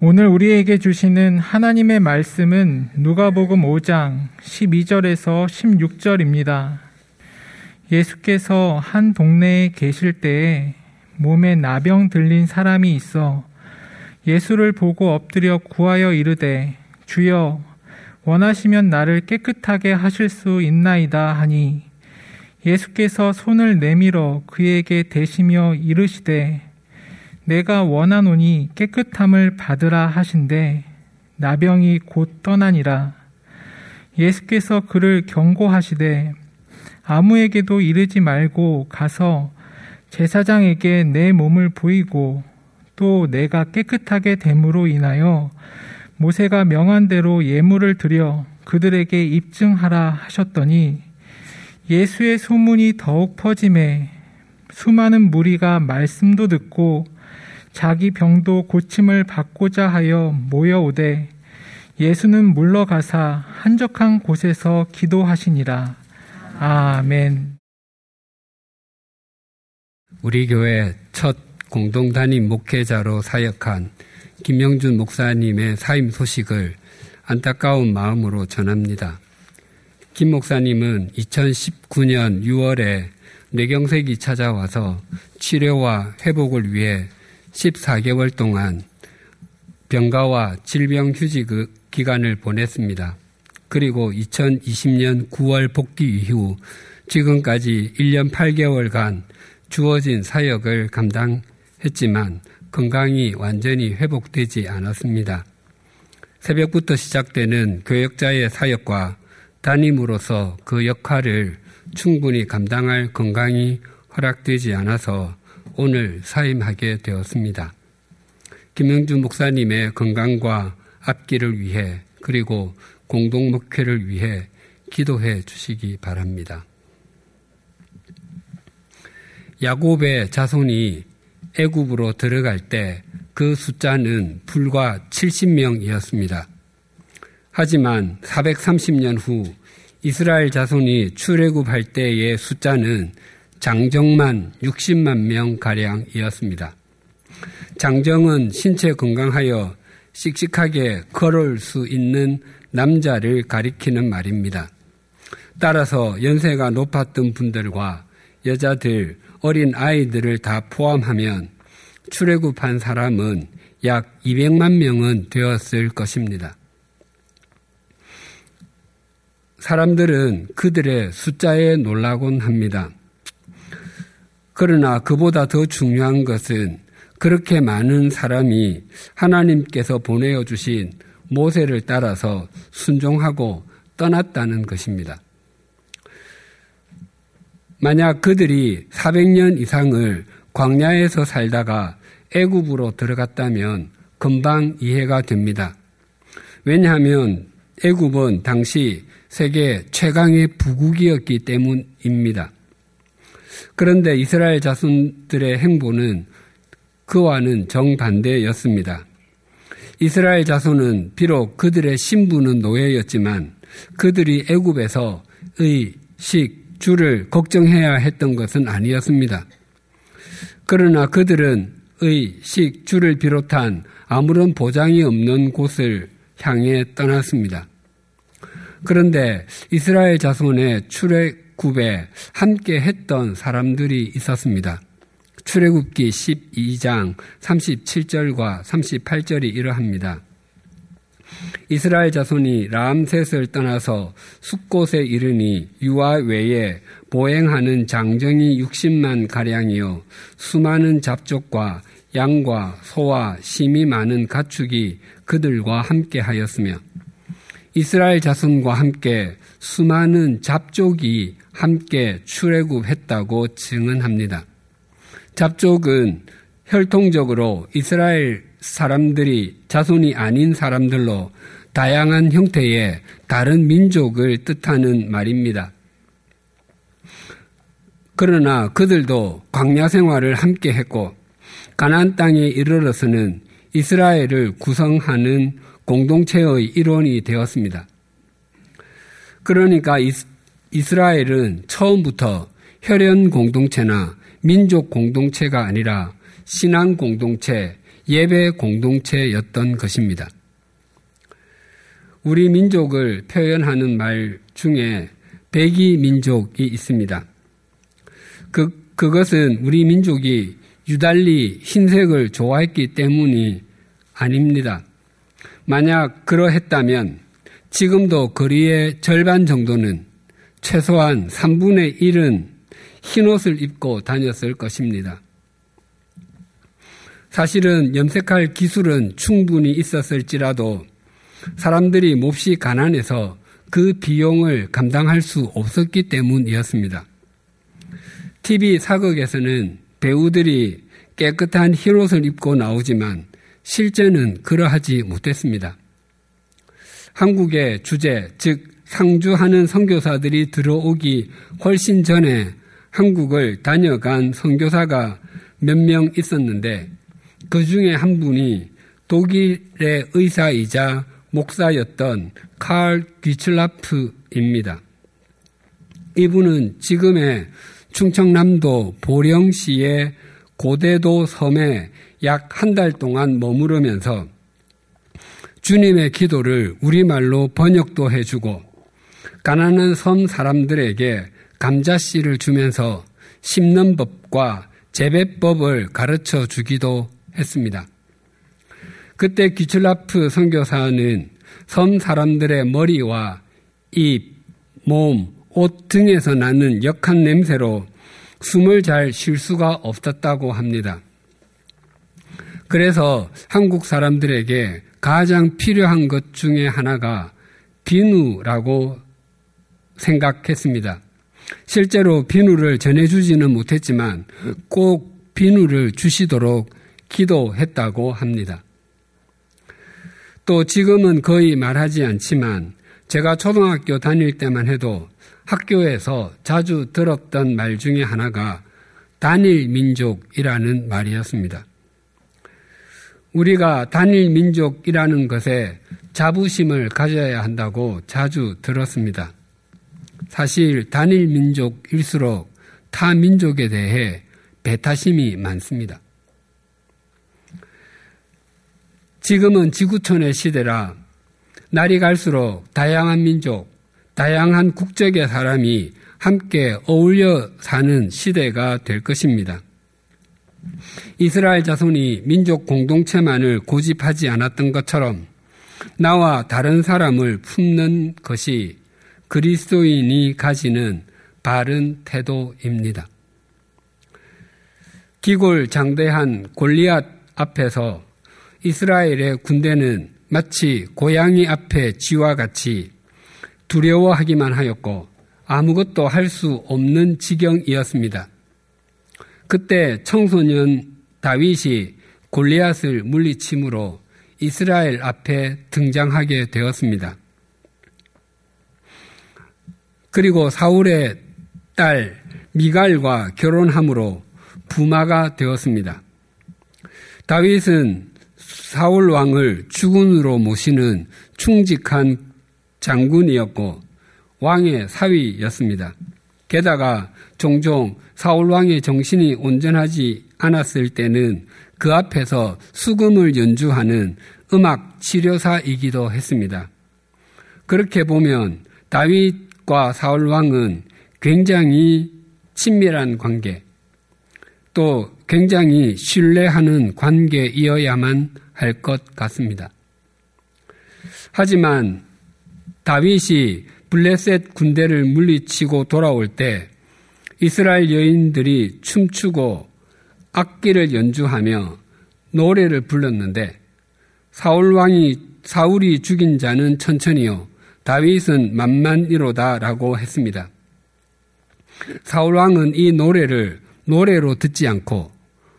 오늘 우리에게 주시는 하나님의 말씀은 누가복음 5장 12절에서 16절입니다. 예수께서 한 동네에 계실 때에 몸에 나병 들린 사람이 있어 예수를 보고 엎드려 구하여 이르되 주여 원하시면 나를 깨끗하게 하실 수 있나이다 하니 예수께서 손을 내밀어 그에게 대시며 이르시되 내가 원하노니 깨끗함을 받으라 하신데 나병이 곧 떠나니라. 예수께서 그를 경고하시되 아무에게도 이르지 말고 가서 제사장에게 내 몸을 보이고 또 내가 깨끗하게 됨으로 인하여 모세가 명한 대로 예물을 드려 그들에게 입증하라 하셨더니 예수의 소문이 더욱 퍼짐에 수많은 무리가 말씀도 듣고 자기 병도 고침을 받고자 하여 모여오되 예수는 물러가사 한적한 곳에서 기도하시니라. 아멘. 우리 교회 첫 공동 단임 목회자로 사역한 김영준 목사님의 사임 소식을 안타까운 마음으로 전합니다. 김 목사님은 2019년 6월에 뇌경색이 찾아와서 치료와 회복을 위해 14개월 동안 병가와 질병 휴직 기간을 보냈습니다. 그리고 2020년 9월 복귀 이후 지금까지 1년 8개월간 주어진 사역을 감당했지만 건강이 완전히 회복되지 않았습니다. 새벽부터 시작되는 교역자의 사역과 담임으로서 그 역할을 충분히 감당할 건강이 허락되지 않아서 오늘 사임하게 되었습니다. 김영준 목사님의 건강과 앞길을 위해 그리고 공동 목회를 위해 기도해 주시기 바랍니다. 야곱의 자손이 애굽으로 들어갈 때 그 숫자는 불과 70명이었습니다. 하지만 430년 후 이스라엘 자손이 출애굽할 때의 숫자는 장정만 60만 명 가량이었습니다. 장정은 신체 건강하여 씩씩하게 걸을 수 있는 남자를 가리키는 말입니다. 따라서 연세가 높았던 분들과 여자들, 어린 아이들을 다 포함하면 출애굽한 사람은 약 200만 명은 되었을 것입니다. 사람들은 그들의 숫자에 놀라곤 합니다. 그러나 그보다 더 중요한 것은 그렇게 많은 사람이 하나님께서 보내어 주신 모세를 따라서 순종하고 떠났다는 것입니다. 만약 그들이 400년 이상을 광야에서 살다가 애굽으로 들어갔다면 금방 이해가 됩니다. 왜냐하면 애굽은 당시 세계 최강의 부국이었기 때문입니다. 그런데 이스라엘 자손들의 행보는 그와는 정반대였습니다. 이스라엘 자손은 비록 그들의 신부는 노예였지만 그들이 애굽에서 의, 식, 주를 걱정해야 했던 것은 아니었습니다. 그러나 그들은 의, 식, 주를 비롯한 아무런 보장이 없는 곳을 향해 떠났습니다. 그런데 이스라엘 자손의 출애 출애굽에 함께 했던 사람들이 있었습니다. 출애굽기 12장 37절과 38절이 이러합니다. 이스라엘 자손이 람셋을 떠나서 숲곳에 이르니 유아 외에 보행하는 장정이 60만 가량이요 수많은 잡족과 양과 소와 심이 많은 가축이 그들과 함께 하였으며 이스라엘 자손과 함께 수많은 잡족이 함께 출애굽했다고 증언합니다. 잡족은 혈통적으로 이스라엘 사람들이 자손이 아닌 사람들로 다양한 형태의 다른 민족을 뜻하는 말입니다. 그러나 그들도 광야 생활을 함께 했고 가나안 땅에 이르러서는 이스라엘을 구성하는 공동체의 일원이 되었습니다. 그러니까 이스라엘은 처음부터 혈연 공동체나 민족 공동체가 아니라 신앙 공동체, 예배 공동체였던 것입니다. 우리 민족을 표현하는 말 중에 백이 민족이 있습니다. 그, 그것은 우리 민족이 유달리 흰색을 좋아했기 때문이 아닙니다. 만약 그러했다면 지금도 거리의 절반 정도는 최소한 3분의 1은 흰 옷을 입고 다녔을 것입니다. 사실은 염색할 기술은 충분히 있었을지라도 사람들이 몹시 가난해서 그 비용을 감당할 수 없었기 때문이었습니다. TV 사극에서는 배우들이 깨끗한 흰옷을 입고 나오지만 실제는 그러하지 못했습니다. 한국의 주제, 즉 상주하는 선교사들이 들어오기 훨씬 전에 한국을 다녀간 선교사가 몇 명 있었는데 그 중에 한 분이 독일의 의사이자 목사였던 칼 귀틀라프입니다. 이분은 지금의 충청남도 보령시의 고대도 섬에 약 한 달 동안 머무르면서 주님의 기도를 우리말로 번역도 해주고 가난한 섬 사람들에게 감자씨를 주면서 심는 법과 재배법을 가르쳐 주기도 했습니다. 그때 기출라프 선교사는 섬 사람들의 머리와 입, 몸, 옷 등에서 나는 역한 냄새로 숨을 잘 쉴 수가 없었다고 합니다. 그래서 한국 사람들에게 가장 필요한 것 중에 하나가 비누라고 생각했습니다. 실제로 비누를 전해주지는 못했지만 꼭 비누를 주시도록 기도했다고 합니다. 또 지금은 거의 말하지 않지만 제가 초등학교 다닐 때만 해도 학교에서 자주 들었던 말 중에 하나가 단일 민족이라는 말이었습니다. 우리가 단일 민족이라는 것에 자부심을 가져야 한다고 자주 들었습니다. 사실 단일 민족일수록 타 민족에 대해 배타심이 많습니다. 지금은 지구촌의 시대라 날이 갈수록 다양한 민족, 다양한 국적의 사람이 함께 어울려 사는 시대가 될 것입니다. 이스라엘 자손이 민족 공동체만을 고집하지 않았던 것처럼 나와 다른 사람을 품는 것이 그리스도인이 가지는 바른 태도입니다. 기골 장대한 골리앗 앞에서 이스라엘의 군대는 마치 고양이 앞에 쥐와 같이 두려워하기만 하였고 아무것도 할 수 없는 지경이었습니다. 그때 청소년 다윗이 골리앗을 물리침으로 이스라엘 앞에 등장하게 되었습니다. 그리고 사울의 딸 미갈과 결혼함으로 부마가 되었습니다. 다윗은 사울 왕을 주군으로 모시는 충직한 장군이었고 왕의 사위였습니다. 게다가 종종 사울 왕의 정신이 온전하지 않았을 때는 그 앞에서 수금을 연주하는 음악 치료사이기도 했습니다. 그렇게 보면 다윗과 사울 왕은 굉장히 친밀한 관계, 또 굉장히 신뢰하는 관계이어야만 할 것 같습니다. 하지만 다윗이 블레셋 군대를 물리치고 돌아올 때 이스라엘 여인들이 춤추고 악기를 연주하며 노래를 불렀는데 사울 왕이 사울이 죽인 자는 천천히요 다윗은 만만이로다라고 했습니다. 사울 왕은 이 노래를 노래로 듣지 않고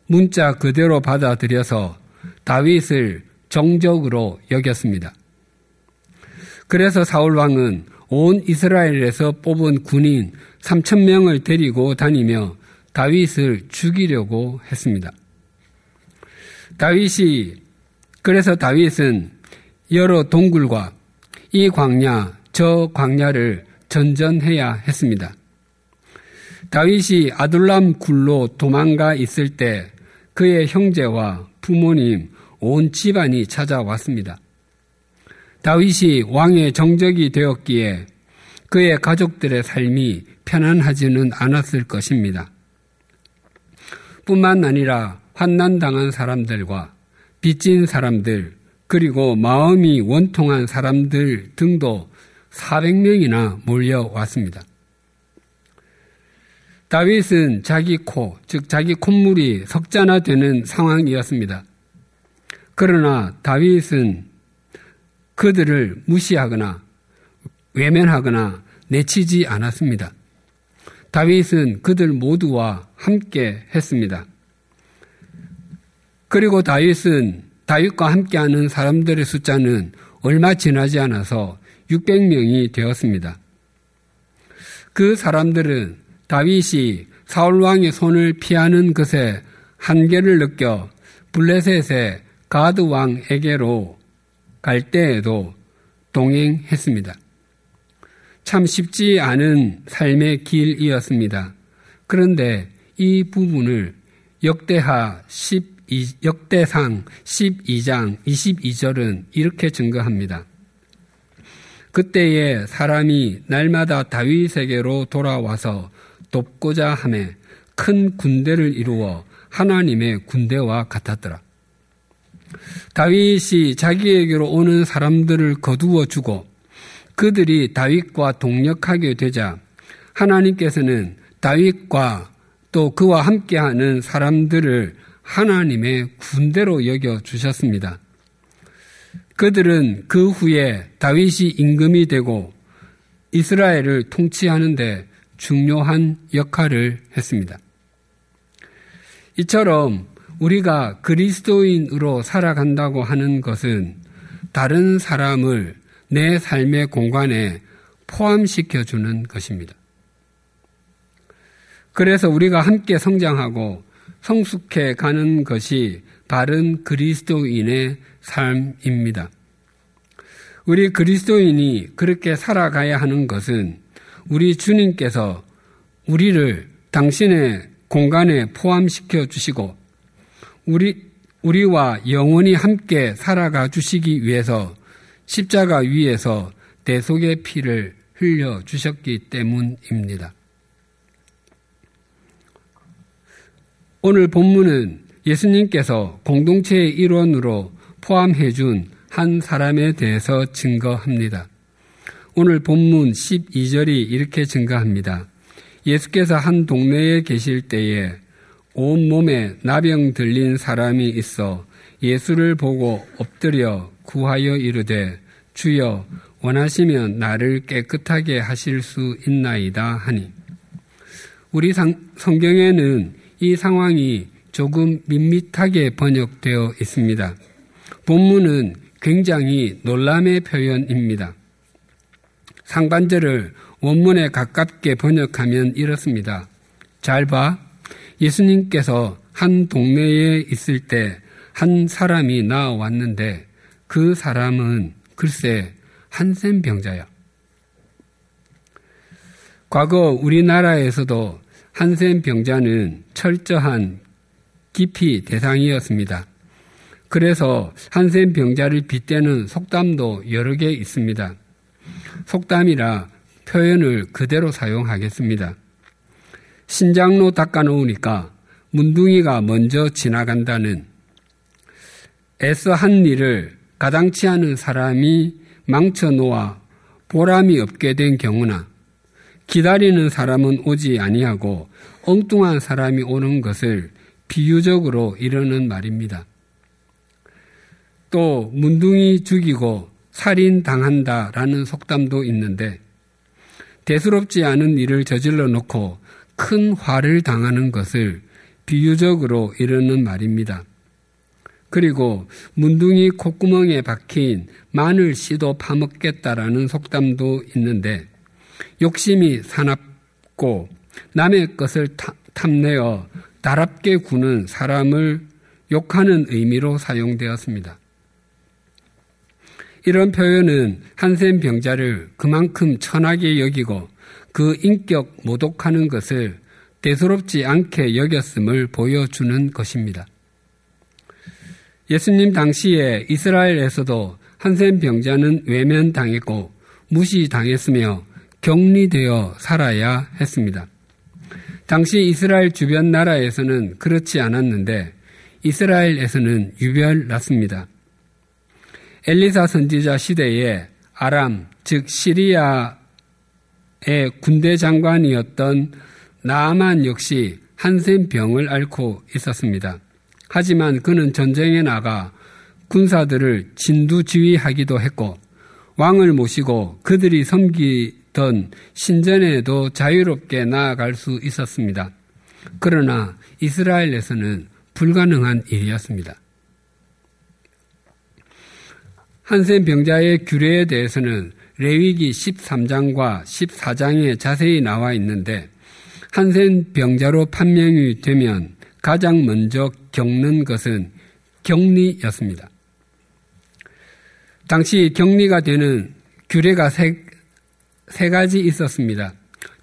문자 그대로 받아들여서 다윗을 정적으로 여겼습니다. 그래서 사울 왕은 온 이스라엘에서 뽑은 군인 3천 명을 데리고 다니며 다윗을 죽이려고 했습니다. 다윗이 그래서 다윗은 여러 동굴과 이 광야 저 광야를 전전해야 했습니다. 다윗이 아둘람 굴로 도망가 있을 때 그의 형제와 부모님 온 집안이 찾아왔습니다. 다윗이 왕의 정적이 되었기에 그의 가족들의 삶이 편안하지는 않았을 것입니다. 뿐만 아니라 환난당한 사람들과 빚진 사람들, 그리고 마음이 원통한 사람들 등도 400명이나 몰려왔습니다. 다윗은 자기 코, 즉 자기 콧물이 석자나 되는 상황이었습니다. 그러나 다윗은 그들을 무시하거나 외면하거나 내치지 않았습니다. 다윗은 그들 모두와 함께 했습니다. 그리고 다윗은 다윗과 함께하는 사람들의 숫자는 얼마 지나지 않아서 600명이 되었습니다. 그 사람들은 다윗이 사울 왕의 손을 피하는 것에 한계를 느껴 블레셋의 가드 왕에게로 갈 때에도 동행했습니다. 참 쉽지 않은 삶의 길이었습니다. 그런데 이 부분을 역대하 10 역대상 12장 22절은 이렇게 증거합니다. 그때에 사람이 날마다 다윗에게로 돌아와서 돕고자 함에 큰 군대를 이루어 하나님의 군대와 같았더라. 다윗이 자기에게로 오는 사람들을 거두어 주고 그들이 다윗과 동력하게 되자 하나님께서는 다윗과 또 그와 함께하는 사람들을 하나님의 군대로 여겨 주셨습니다. 그들은 그 후에 다윗이 임금이 되고 이스라엘을 통치하는데 중요한 역할을 했습니다. 이처럼 우리가 그리스도인으로 살아간다고 하는 것은 다른 사람을 내 삶의 공간에 포함시켜 주는 것입니다. 그래서 우리가 함께 성장하고 성숙해 가는 것이 바른 그리스도인의 삶입니다. 우리 그리스도인이 그렇게 살아가야 하는 것은 우리 주님께서 우리를 당신의 공간에 포함시켜 주시고 우리 우리와 영원히 함께 살아가 주시기 위해서 십자가 위에서 대속의 피를 흘려 주셨기 때문입니다. 오늘 본문은 예수님께서 공동체의 일원으로 포함해 준 한 사람에 대해서 증거합니다. 오늘 본문 12절이 이렇게 증거합니다. 예수께서 한 동네에 계실 때에 온몸에 나병 들린 사람이 있어 예수를 보고 엎드려 구하여 이르되 주여 원하시면 나를 깨끗하게 하실 수 있나이다 하니 우리 성경에는 이 상황이 조금 밋밋하게 번역되어 있습니다. 본문은 굉장히 놀람의 표현입니다. 상반절을 원문에 가깝게 번역하면 이렇습니다. 잘 봐. 예수님께서 한 동네에 있을 때 한 사람이 나왔는데 그 사람은 글쎄 한센 병자야. 과거 우리나라에서도 한센 병자는 철저한 기피 대상이었습니다. 그래서 한센 병자를 빗대는 속담도 여러 개 있습니다. 속담이라 표현을 그대로 사용하겠습니다. 신장로 닦아놓으니까 문둥이가 먼저 지나간다는 애써 한 일을 가당치 않은 사람이 망쳐놓아 보람이 없게 된 경우나 기다리는 사람은 오지 아니하고 엉뚱한 사람이 오는 것을 비유적으로 이르는 말입니다. 또 문둥이 죽이고 살인 당한다라는 속담도 있는데 대수롭지 않은 일을 저질러 놓고 큰 화를 당하는 것을 비유적으로 이르는 말입니다. 그리고 문둥이 콧구멍에 박힌 마늘 씨도 파먹겠다라는 속담도 있는데 욕심이 사납고 남의 것을 탐내어 나랍게 구는 사람을 욕하는 의미로 사용되었습니다. 이런 표현은 한센 병자를 그만큼 천하게 여기고 그 인격 모독하는 것을 대수롭지 않게 여겼음을 보여주는 것입니다. 예수님 당시에 이스라엘에서도 한센 병자는 외면당했고 무시당했으며 격리되어 살아야 했습니다. 당시 이스라엘 주변 나라에서는 그렇지 않았는데 이스라엘에서는 유별났습니다. 엘리사 선지자 시대에 아람, 즉 시리아 의 군대 장관이었던 나아만 역시 한센 병을 앓고 있었습니다. 하지만 그는 전쟁에 나가 군사들을 진두 지휘하기도 했고 왕을 모시고 그들이 섬기던 신전에도 자유롭게 나아갈 수 있었습니다. 그러나 이스라엘에서는 불가능한 일이었습니다. 한센 병자의 규례에 대해서는 레위기 13장과 14장에 자세히 나와 있는데 한센 병자로 판명이 되면 가장 먼저 겪는 것은 격리였습니다. 당시 격리가 되는 규례가 세, 세 가지 있었습니다.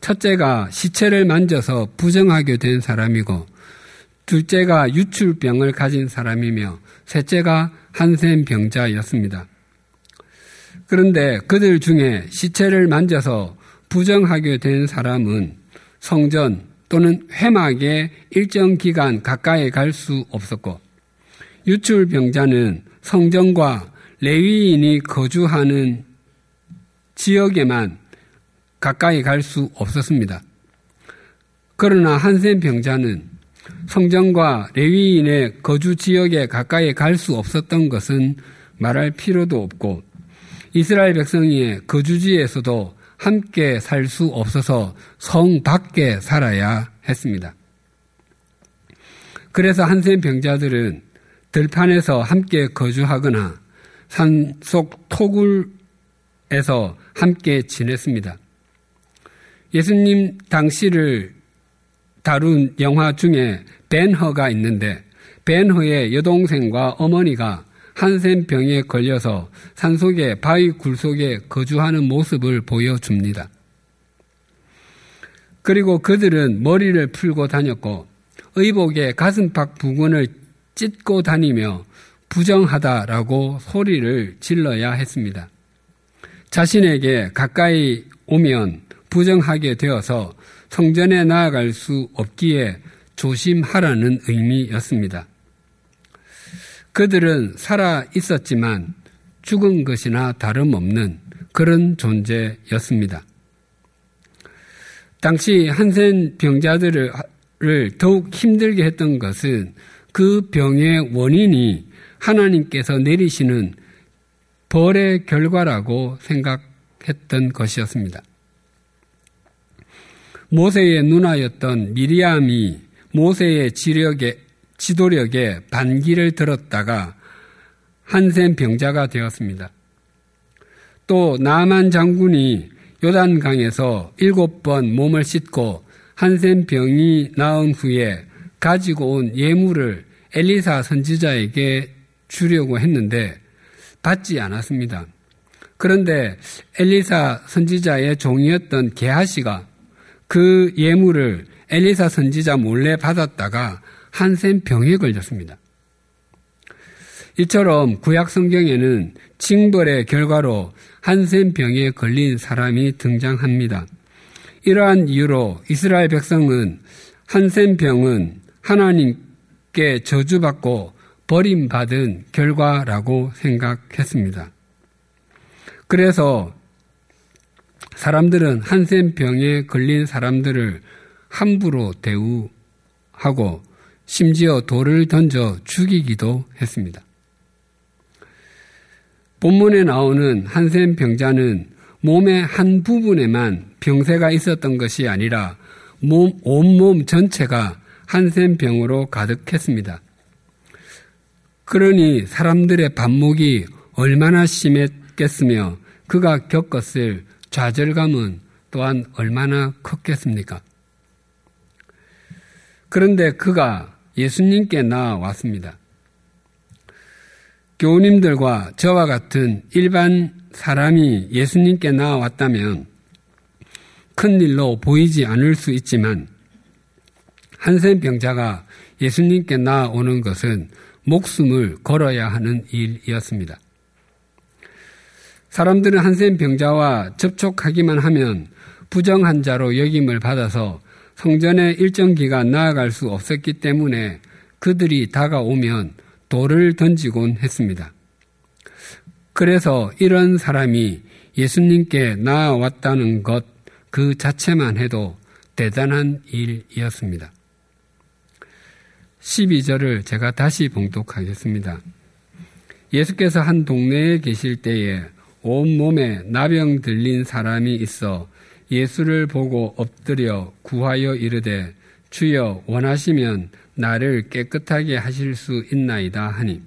첫째가 시체를 만져서 부정하게 된 사람이고, 둘째가 유출병을 가진 사람이며, 셋째가 한센 병자였습니다. 그런데 그들 중에 시체를 만져서 부정하게 된 사람은 성전 또는 회막에 일정 기간 가까이 갈 수 없었고 유출병자는 성전과 레위인이 거주하는 지역에만 가까이 갈 수 없었습니다. 그러나 한센 병자는 성전과 레위인의 거주 지역에 가까이 갈 수 없었던 것은 말할 필요도 없고 이스라엘 백성의 거주지에서도 함께 살 수 없어서 성 밖에 살아야 했습니다. 그래서 한센 병자들은 들판에서 함께 거주하거나 산속 토굴에서 함께 지냈습니다. 예수님 당시를 다룬 영화 중에 벤허가 있는데 벤허의 여동생과 어머니가 한센병에 걸려서 산속의 바위 굴속에 거주하는 모습을 보여줍니다. 그리고 그들은 머리를 풀고 다녔고 의복의 가슴팍 부분을 찢고 다니며 부정하다라고 소리를 질러야 했습니다. 자신에게 가까이 오면 부정하게 되어서 성전에 나아갈 수 없기에 조심하라는 의미였습니다. 그들은 살아 있었지만 죽은 것이나 다름없는 그런 존재였습니다. 당시 한센 병자들을 더욱 힘들게 했던 것은 그 병의 원인이 하나님께서 내리시는 벌의 결과라고 생각했던 것이었습니다. 모세의 누나였던 미리암이 모세의 지력에, 지도력에 반기를 들었다가 한센 병자가 되었습니다. 또 나만 장군이 요단강에서 일곱 번 몸을 씻고 한센 병이 나은 후에 가지고 온 예물을 엘리사 선지자에게 주려고 했는데 받지 않았습니다. 그런데 엘리사 선지자의 종이었던 게하시가 그 예물을 엘리사 선지자 몰래 받았다가 한센 병에 걸렸습니다. 이처럼 구약 성경에는 징벌의 결과로 한센 병에 걸린 사람이 등장합니다. 이러한 이유로 이스라엘 백성은 한센 병은 하나님께 저주받고 버림받은 결과라고 생각했습니다. 그래서 사람들은 한센 병에 걸린 사람들을 함부로 대우하고 심지어 돌을 던져 죽이기도 했습니다. 본문에 나오는 한센 병자는 몸의 한 부분에만 병세가 있었던 것이 아니라 몸, 온몸 전체가 한센 병으로 가득했습니다. 그러니 사람들의 반목이 얼마나 심했겠으며 그가 겪었을 좌절감은 또한 얼마나 컸겠습니까? 그런데 그가 예수님께 나왔습니다. 교우님들과 저와 같은 일반 사람이 예수님께 나왔다면 큰 일로 보이지 않을 수 있지만 한센 병자가 예수님께 나오는 것은 목숨을 걸어야 하는 일이었습니다. 사람들은 한센 병자와 접촉하기만 하면 부정한 자로 역임을 받아서 성전에 일정 기간 나아갈 수 없었기 때문에 그들이 다가오면 돌을 던지곤 했습니다. 그래서 이런 사람이 예수님께 나아왔다는 것 그 자체만 해도 대단한 일이었습니다. 12절을 제가 다시 봉독하겠습니다. 예수께서 한 동네에 계실 때에 온몸에 나병 들린 사람이 있어 예수를 보고 엎드려 구하여 이르되 주여 원하시면 나를 깨끗하게 하실 수 있나이다 하니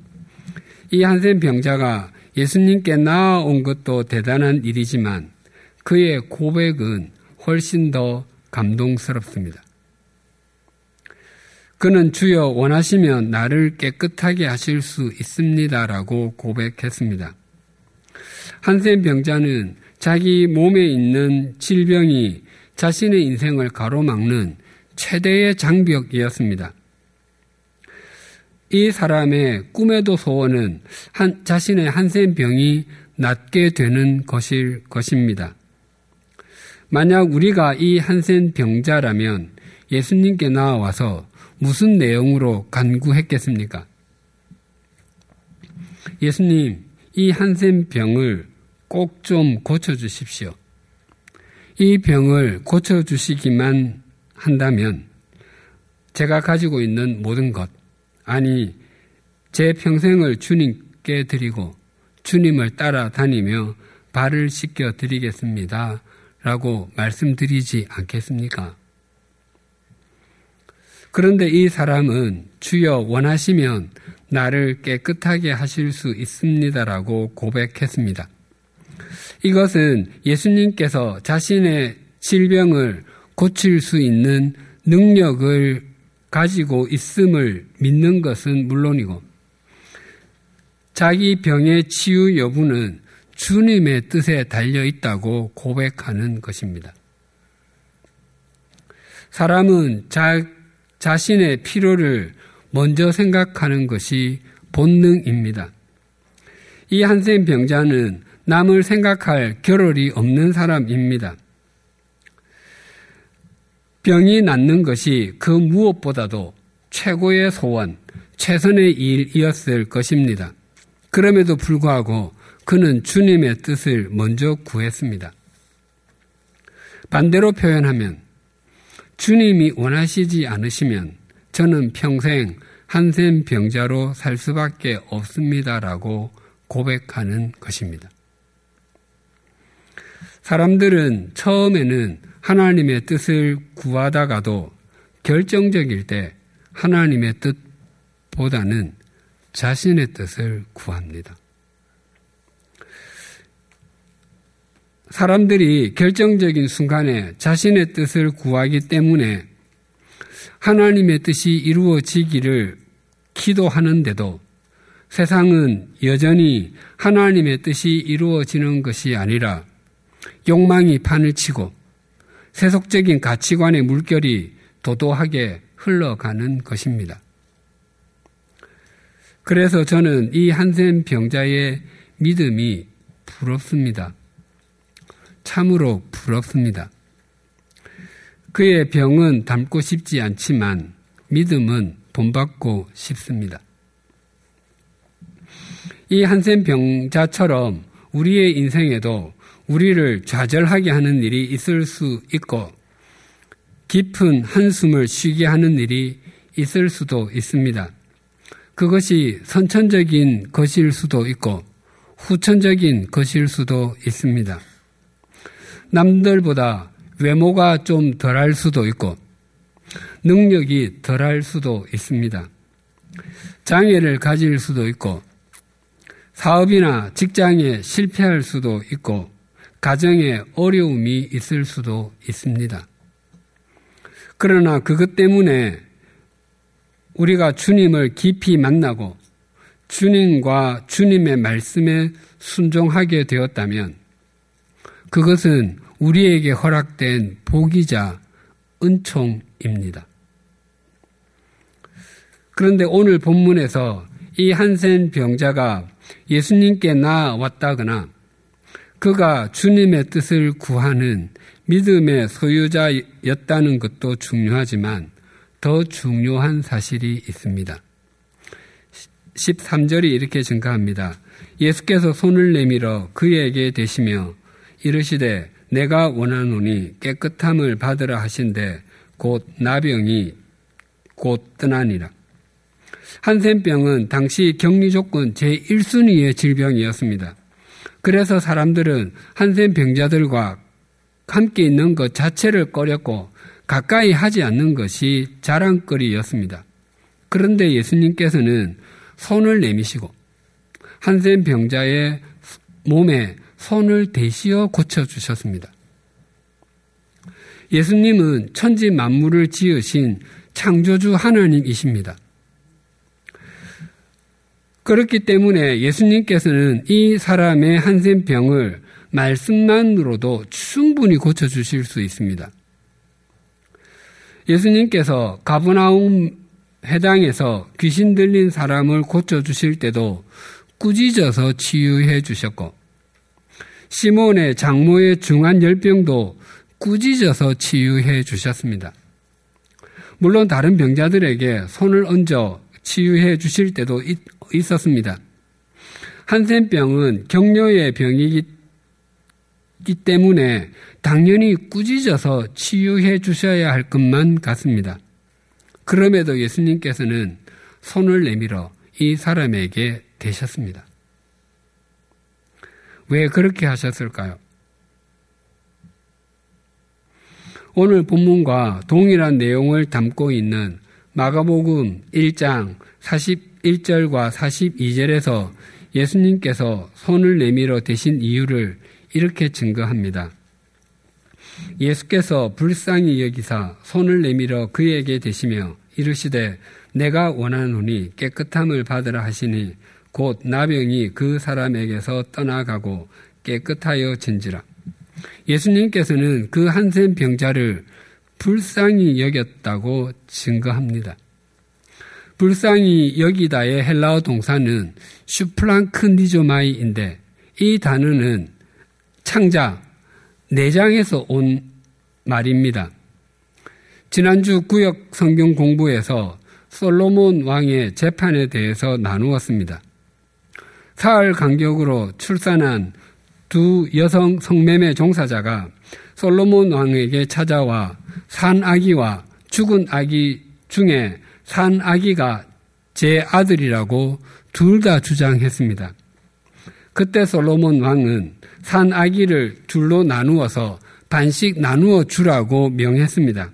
이 한센 병자가 예수님께 나아온 것도 대단한 일이지만 그의 고백은 훨씬 더 감동스럽습니다. 그는 주여 원하시면 나를 깨끗하게 하실 수 있습니다라고 고백했습니다. 한센 병자는 자기 몸에 있는 질병이 자신의 인생을 가로막는 최대의 장벽이었습니다. 이 사람의 꿈에도 소원은 한, 자신의 한센 병이 낫게 되는 것일 것입니다. 만약 우리가 이 한센 병자라면 예수님께 나와서 무슨 내용으로 간구했겠습니까? 예수님, 이 한센 병을 꼭 좀 고쳐주십시오. 이 병을 고쳐주시기만 한다면 제가 가지고 있는 모든 것, 아니, 제 평생을 주님께 드리고 주님을 따라다니며 발을 씻겨 드리겠습니다. 라고 말씀드리지 않겠습니까? 그런데 이 사람은 주여 원하시면 나를 깨끗하게 하실 수 있습니다라고 고백했습니다. 이것은 예수님께서 자신의 질병을 고칠 수 있는 능력을 가지고 있음을 믿는 것은 물론이고 자기 병의 치유 여부는 주님의 뜻에 달려 있다고 고백하는 것입니다. 사람은 자, 자신의 필요를 먼저 생각하는 것이 본능입니다. 이 한센 병자는 남을 생각할 겨를이 없는 사람입니다. 병이 낫는 것이 그 무엇보다도 최고의 소원, 최선의 일이었을 것입니다. 그럼에도 불구하고 그는 주님의 뜻을 먼저 구했습니다. 반대로 표현하면 주님이 원하시지 않으시면 저는 평생 한센 병자로 살 수밖에 없습니다라고 고백하는 것입니다. 사람들은 처음에는 하나님의 뜻을 구하다가도 결정적일 때 하나님의 뜻보다는 자신의 뜻을 구합니다. 사람들이 결정적인 순간에 자신의 뜻을 구하기 때문에 하나님의 뜻이 이루어지기를 기도하는데도 세상은 여전히 하나님의 뜻이 이루어지는 것이 아니라 욕망이 판을 치고 세속적인 가치관의 물결이 도도하게 흘러가는 것입니다. 그래서 저는 이 한센 병자의 믿음이 부럽습니다. 참으로 부럽습니다. 그의 병은 닮고 싶지 않지만 믿음은 본받고 싶습니다. 이 한센 병자처럼 우리의 인생에도 우리를 좌절하게 하는 일이 있을 수 있고 깊은 한숨을 쉬게 하는 일이 있을 수도 있습니다. 그것이 선천적인 것일 수도 있고 후천적인 것일 수도 있습니다. 남들보다 외모가 좀 덜할 수도 있고 능력이 덜할 수도 있습니다. 장애를 가질 수도 있고 사업이나 직장에 실패할 수도 있고 가정에 어려움이 있을 수도 있습니다. 그러나 그것 때문에 우리가 주님을 깊이 만나고 주님과 주님의 말씀에 순종하게 되었다면 그것은 우리에게 허락된 복이자 은총입니다. 그런데 오늘 본문에서 이 한센 병자가 예수님께 나왔다거나 그가 주님의 뜻을 구하는 믿음의 소유자였다는 것도 중요하지만 더 중요한 사실이 있습니다. 13절이 이렇게 증가합니다. 예수께서 손을 내밀어 그에게 대시며 이르시되 내가 원하노니 깨끗함을 받으라 하신데 곧 나병이 곧 떠나니라. 한센병은 당시 격리 조건 제1순위의 질병이었습니다. 그래서 사람들은 한센 병자들과 함께 있는 것 자체를 꺼렸고 가까이 하지 않는 것이 자랑거리였습니다. 그런데 예수님께서는 손을 내미시고 한센 병자의 몸에 손을 대시어 고쳐주셨습니다. 예수님은 천지 만물을 지으신 창조주 하나님이십니다. 그렇기 때문에 예수님께서는 이 사람의 한센병을 말씀만으로도 충분히 고쳐주실 수 있습니다. 예수님께서 가브나움 해당에서 귀신 들린 사람을 고쳐주실 때도 꾸짖어서 치유해 주셨고, 시몬의 장모의 중한 열병도 꾸짖어서 치유해 주셨습니다. 물론 다른 병자들에게 손을 얹어 치유해 주실 때도 있었습니다. 한센병은 격려의 병이기 때문에 당연히 꾸짖어서 치유해 주셔야 할 것만 같습니다. 그럼에도 예수님께서는 손을 내밀어 이 사람에게 대셨습니다. 왜 그렇게 하셨을까요? 오늘 본문과 동일한 내용을 담고 있는 마가복음 1장 41절과 42절에서 예수님께서 손을 내밀어 대신 이유를 이렇게 증거합니다. 예수께서 불쌍히 여기사 손을 내밀어 그에게 대시며 이르시되 내가 원하노니 깨끗함을 받으라 하시니 곧 나병이 그 사람에게서 떠나가고 깨끗하여 진지라. 예수님께서는 그 한센 병자를 불쌍히 여겼다고 증거합니다. 불쌍히 여기다의 헬라어 동사는 슈플랑크니조마이인데 이 단어는 창자, 내장에서 온 말입니다. 지난주 구역 성경 공부에서 솔로몬 왕의 재판에 대해서 나누었습니다. 사흘 간격으로 출산한 두 여성 성매매 종사자가 솔로몬 왕에게 찾아와 산 아기와 죽은 아기 중에 산 아기가 제 아들이라고 둘 다 주장했습니다. 그때 솔로몬 왕은 산 아기를 둘로 나누어서 반씩 나누어 주라고 명했습니다.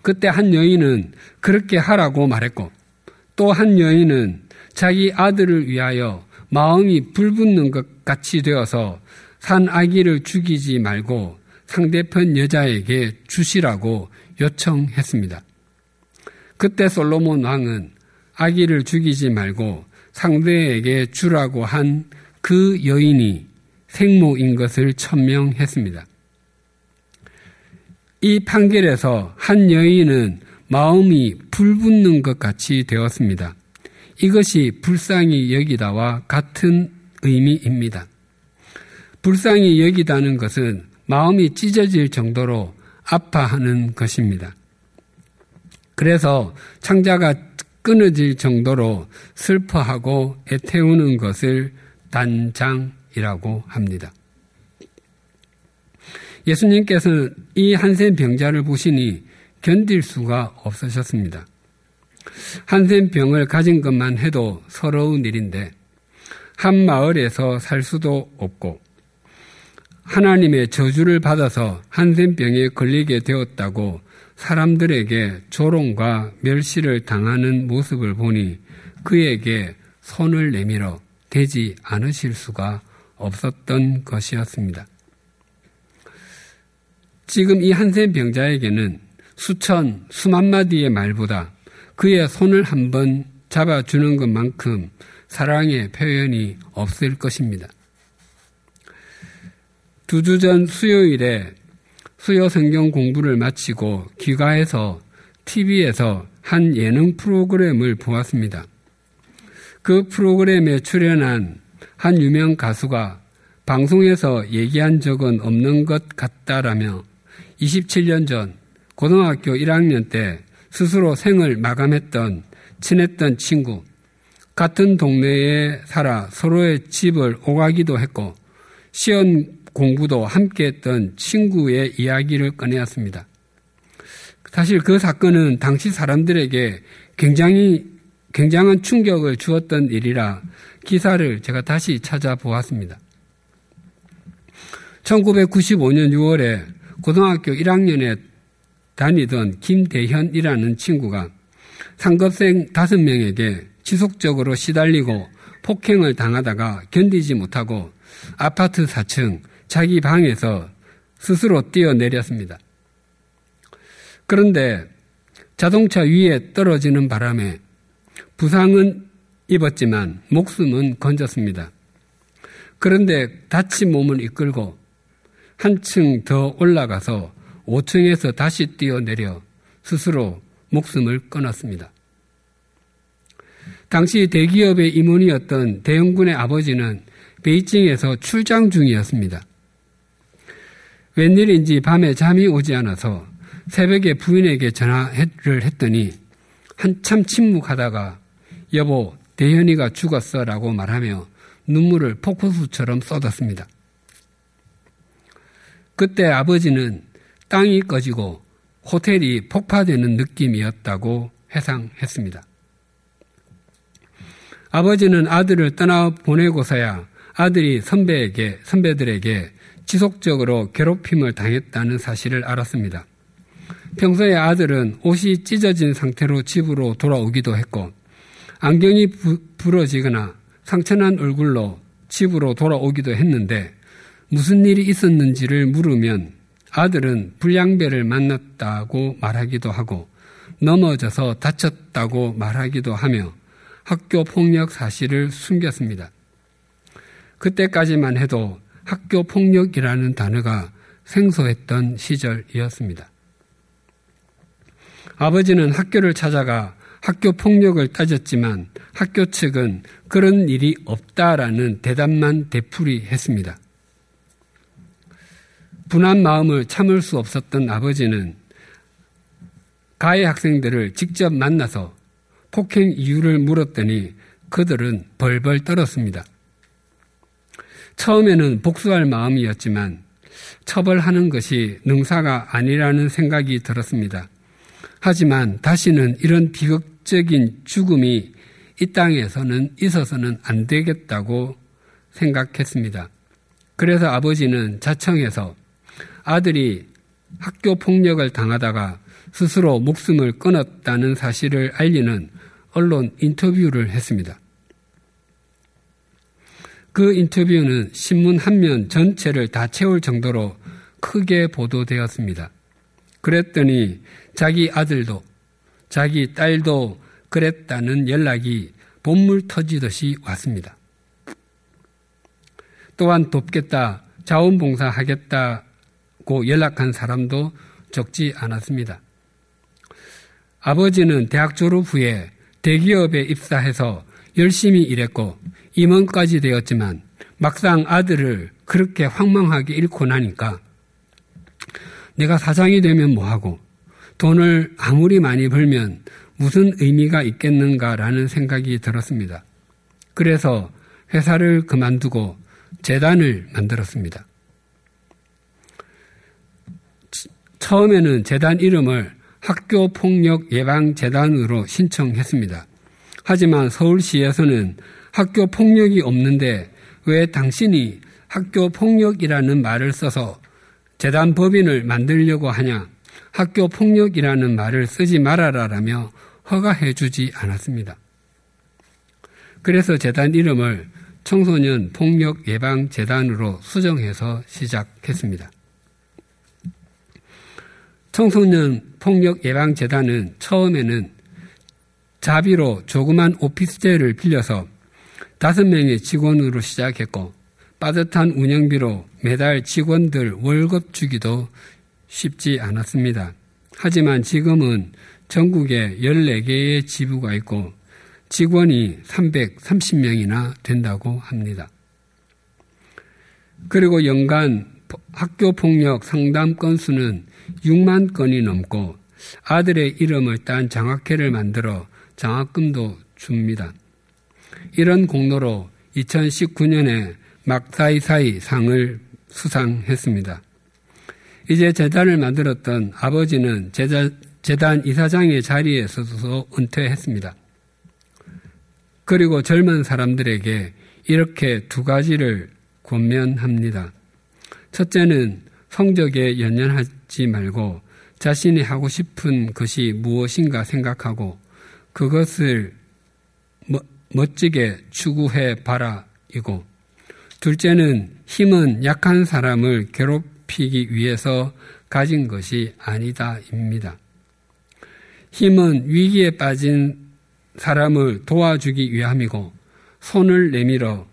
그때 한 여인은 그렇게 하라고 말했고 또 한 여인은 자기 아들을 위하여 마음이 불붙는 것 같이 되어서 산 아기를 죽이지 말고 상대편 여자에게 주시라고 요청했습니다. 그때 솔로몬 왕은 아기를 죽이지 말고 상대에게 주라고 한 그 여인이 생모인 것을 천명했습니다. 이 판결에서 한 여인은 마음이 불붙는 것 같이 되었습니다. 이것이 불쌍히 여기다와 같은 의미입니다. 불쌍히 여기다는 것은 마음이 찢어질 정도로 아파하는 것입니다. 그래서 창자가 끊어질 정도로 슬퍼하고 애태우는 것을 단장이라고 합니다. 예수님께서는 이 한센 병자를 보시니 견딜 수가 없으셨습니다. 한센 병을 가진 것만 해도 서러운 일인데 한 마을에서 살 수도 없고 하나님의 저주를 받아서 한센병에 걸리게 되었다고 사람들에게 조롱과 멸시를 당하는 모습을 보니 그에게 손을 내밀어 되지 않으실 수가 없었던 것이었습니다. 지금 이 한센 병자에게는 수천, 수만 마디의 말보다 그의 손을 한번 잡아주는 것만큼 사랑의 표현이 없을 것입니다. 두 주 전 수요일에 수요 성경 공부를 마치고 귀가해서 TV에서 한 예능 프로그램을 보았습니다. 그 프로그램에 출연한 한 유명 가수가 방송에서 얘기한 적은 없는 것 같다라며 27년 전 고등학교 1학년 때 스스로 생을 마감했던 친했던 친구, 같은 동네에 살아 서로의 집을 오가기도 했고 시험 공부도 함께 했던 친구의 이야기를 꺼내었습니다. 사실 그 사건은 당시 사람들에게 굉장히 굉장한 충격을 주었던 일이라 기사를 제가 다시 찾아보았습니다. 1995년 6월에 고등학교 1학년에 다니던 김대현이라는 친구가 상급생 5명에게 지속적으로 시달리고 폭행을 당하다가 견디지 못하고 아파트 4층 자기 방에서 스스로 뛰어내렸습니다. 그런데 자동차 위에 떨어지는 바람에 부상은 입었지만 목숨은 건졌습니다. 그런데 다친 몸을 이끌고 한층 더 올라가서 5층에서 다시 뛰어내려 스스로 목숨을 끊었습니다. 당시 대기업의 임원이었던 대형군의 아버지는 베이징에서 출장 중이었습니다. 웬일인지 밤에 잠이 오지 않아서 새벽에 부인에게 전화를 했더니 한참 침묵하다가 여보, 대현이가 죽었어 라고 말하며 눈물을 폭포수처럼 쏟았습니다. 그때 아버지는 땅이 꺼지고 호텔이 폭파되는 느낌이었다고 회상했습니다. 아버지는 아들을 떠나 보내고서야 아들이 선배에게, 선배들에게 지속적으로 괴롭힘을 당했다는 사실을 알았습니다. 평소에 아들은 옷이 찢어진 상태로 집으로 돌아오기도 했고, 안경이 부, 부러지거나 상처난 얼굴로 집으로 돌아오기도 했는데, 무슨 일이 있었는지를 물으면 아들은 불량배를 만났다고 말하기도 하고, 넘어져서 다쳤다고 말하기도 하며, 학교 폭력 사실을 숨겼습니다. 그때까지만 해도 학교 폭력이라는 단어가 생소했던 시절이었습니다. 아버지는 학교를 찾아가 학교 폭력을 따졌지만 학교 측은 그런 일이 없다라는 대답만 되풀이했습니다. 분한 마음을 참을 수 없었던 아버지는 가해 학생들을 직접 만나서 폭행 이유를 물었더니 그들은 벌벌 떨었습니다. 처음에는 복수할 마음이었지만 처벌하는 것이 능사가 아니라는 생각이 들었습니다. 하지만 다시는 이런 비극적인 죽음이 이 땅에서는 있어서는 안 되겠다고 생각했습니다. 그래서 아버지는 자청해서 아들이 학교 폭력을 당하다가 스스로 목숨을 끊었다는 사실을 알리는 언론 인터뷰를 했습니다. 그 인터뷰는 신문 한 면 전체를 다 채울 정도로 크게 보도되었습니다. 그랬더니 자기 아들도 자기 딸도 그랬다는 연락이 본물 터지듯이 왔습니다. 또한 돕겠다, 자원봉사하겠다고 연락한 사람도 적지 않았습니다. 아버지는 대학 졸업 후에 대기업에 입사해서 열심히 일했고 임원까지 되었지만 막상 아들을 그렇게 황망하게 잃고 나니까 내가 사장이 되면 뭐하고 돈을 아무리 많이 벌면 무슨 의미가 있겠는가라는 생각이 들었습니다. 그래서 회사를 그만두고 재단을 만들었습니다. 처음에는 재단 이름을 학교 폭력 예방 재단으로 신청했습니다. 하지만 서울시에서는 학교 폭력이 없는데 왜 당신이 학교 폭력이라는 말을 써서 재단 법인을 만들려고 하냐? 학교 폭력이라는 말을 쓰지 말아라라며 허가해 주지 않았습니다. 그래서 재단 이름을 청소년 폭력 예방 재단으로 수정해서 시작했습니다. 청소년 폭력 예방 재단은 처음에는 자비로 조그만 오피스텔을 빌려서 다섯 명의 직원으로 시작했고 빠듯한 운영비로 매달 직원들 월급 주기도 쉽지 않았습니다. 하지만 지금은 전국에 14개의 지부가 있고 직원이 330명이나 된다고 합니다. 그리고 연간 학교 폭력 상담 건수는 6만 건이 넘고 아들의 이름을 딴 장학회를 만들어 장학금도 줍니다. 이런 공로로 2019년에 막사이사이 상을 수상했습니다. 이제 재단을 만들었던 아버지는 재단 이사장의 자리에 서서 은퇴했습니다. 그리고 젊은 사람들에게 이렇게 두 가지를 권면합니다. 첫째는 성적에 연연하지 말고 자신이 하고 싶은 것이 무엇인가 생각하고 그것을 멋지게 추구해 봐라 이고 둘째는 힘은 약한 사람을 괴롭히기 위해서 가진 것이 아니다입니다. 힘은 위기에 빠진 사람을 도와주기 위함이고 손을 내밀어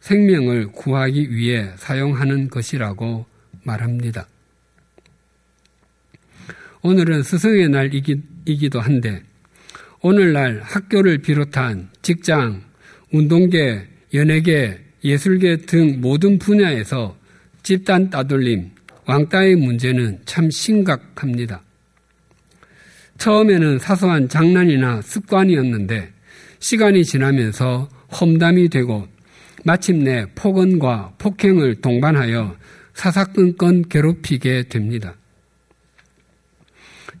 생명을 구하기 위해 사용하는 것이라고 말합니다. 오늘은 스승의 날이기도 한데 오늘날 학교를 비롯한 직장, 운동계, 연예계, 예술계 등 모든 분야에서 집단 따돌림, 왕따의 문제는 참 심각합니다. 처음에는 사소한 장난이나 습관이었는데 시간이 지나면서 험담이 되고 마침내 폭언과 폭행을 동반하여 사사건건 괴롭히게 됩니다.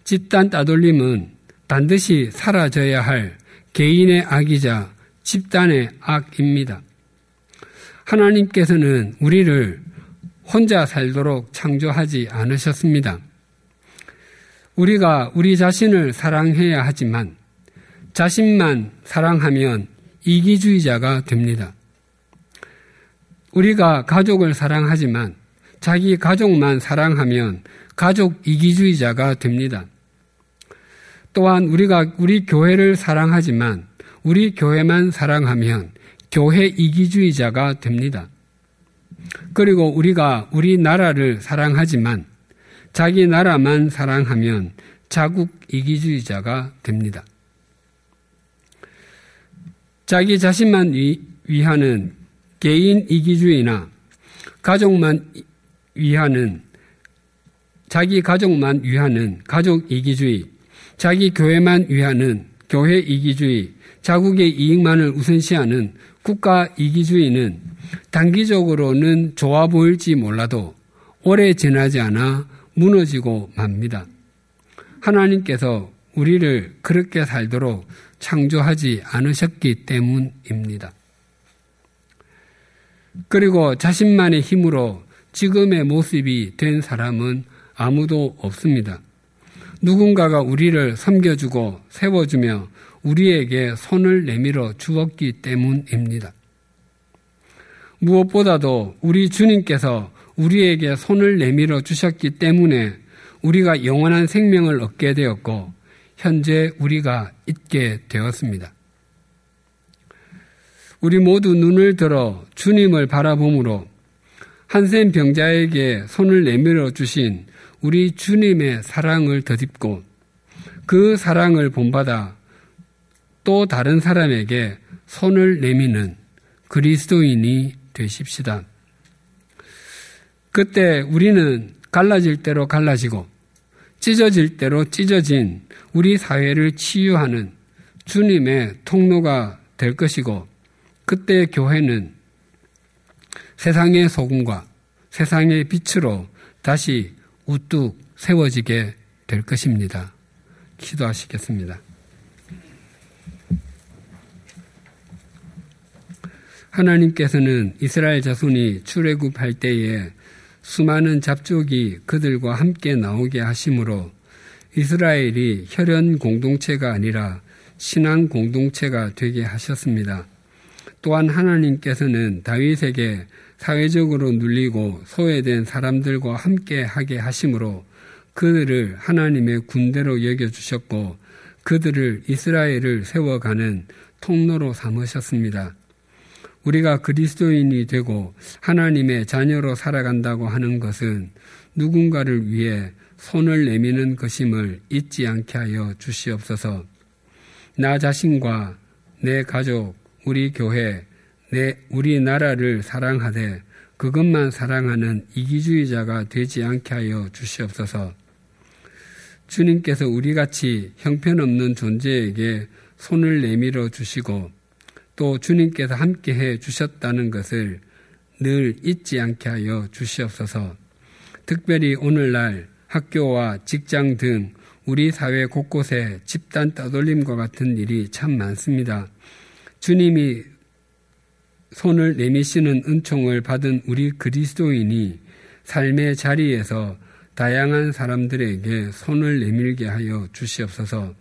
집단 따돌림은 반드시 사라져야 할 개인의 악이자 집단의 악입니다. 하나님께서는 우리를 혼자 살도록 창조하지 않으셨습니다. 우리가 우리 자신을 사랑해야 하지만 자신만 사랑하면 이기주의자가 됩니다. 우리가 가족을 사랑하지만 자기 가족만 사랑하면 가족 이기주의자가 됩니다. 또한 우리가 우리 교회를 사랑하지만 우리 교회만 사랑하면 교회 이기주의자가 됩니다. 그리고 우리가 우리 나라를 사랑하지만 자기 나라만 사랑하면 자국 이기주의자가 됩니다. 자기 자신만 위하는 개인 이기주의나 가족만 위하는 자기 가족만 위하는 가족 이기주의, 자기 교회만 위하는 교회 이기주의, 자국의 이익만을 우선시하는 국가 이기주의는 단기적으로는 좋아 보일지 몰라도 오래 지나지 않아 무너지고 맙니다. 하나님께서 우리를 그렇게 살도록 창조하지 않으셨기 때문입니다. 그리고 자신만의 힘으로 지금의 모습이 된 사람은 아무도 없습니다. 누군가가 우리를 섬겨주고 세워주며 우리에게 손을 내밀어 주었기 때문입니다. 무엇보다도 우리 주님께서 우리에게 손을 내밀어 주셨기 때문에 우리가 영원한 생명을 얻게 되었고 현재 우리가 있게 되었습니다. 우리 모두 눈을 들어 주님을 바라봄으로 한센 병자에게 손을 내밀어 주신 우리 주님의 사랑을 더듬고 그 사랑을 본받아 또 다른 사람에게 손을 내미는 그리스도인이 되십시다. 그때 우리는 갈라질 대로 갈라지고 찢어질 대로 찢어진 우리 사회를 치유하는 주님의 통로가 될 것이고 그때 교회는 세상의 소금과 세상의 빛으로 다시 우뚝 세워지게 될 것입니다. 기도하시겠습니다. 하나님께서는 이스라엘 자손이 출애굽할 때에 수많은 잡족이 그들과 함께 나오게 하심으로 이스라엘이 혈연 공동체가 아니라 신앙 공동체가 되게 하셨습니다. 또한 하나님께서는 다윗에게 사회적으로 눌리고 소외된 사람들과 함께 하게 하심으로 그들을 하나님의 군대로 여겨주셨고 그들을 이스라엘을 세워가는 통로로 삼으셨습니다. 우리가 그리스도인이 되고 하나님의 자녀로 살아간다고 하는 것은 누군가를 위해 손을 내미는 것임을 잊지 않게 하여 주시옵소서. 나 자신과 내 가족, 우리 교회, 내 우리 나라를 사랑하되 그것만 사랑하는 이기주의자가 되지 않게 하여 주시옵소서. 주님께서 우리같이 형편없는 존재에게 손을 내밀어 주시고 또 주님께서 함께 해 주셨다는 것을 늘 잊지 않게 하여 주시옵소서. 특별히 오늘날 학교와 직장 등 우리 사회 곳곳에 집단 떠돌림과 같은 일이 참 많습니다. 주님이 손을 내미시는 은총을 받은 우리 그리스도인이 삶의 자리에서 다양한 사람들에게 손을 내밀게 하여 주시옵소서.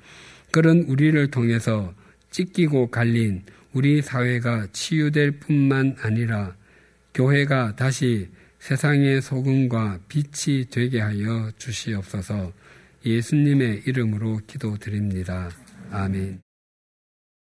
그런 우리를 통해서 찢기고 갈린 우리 사회가 치유될 뿐만 아니라 교회가 다시 세상의 소금과 빛이 되게 하여 주시옵소서 예수님의 이름으로 기도드립니다. 아멘.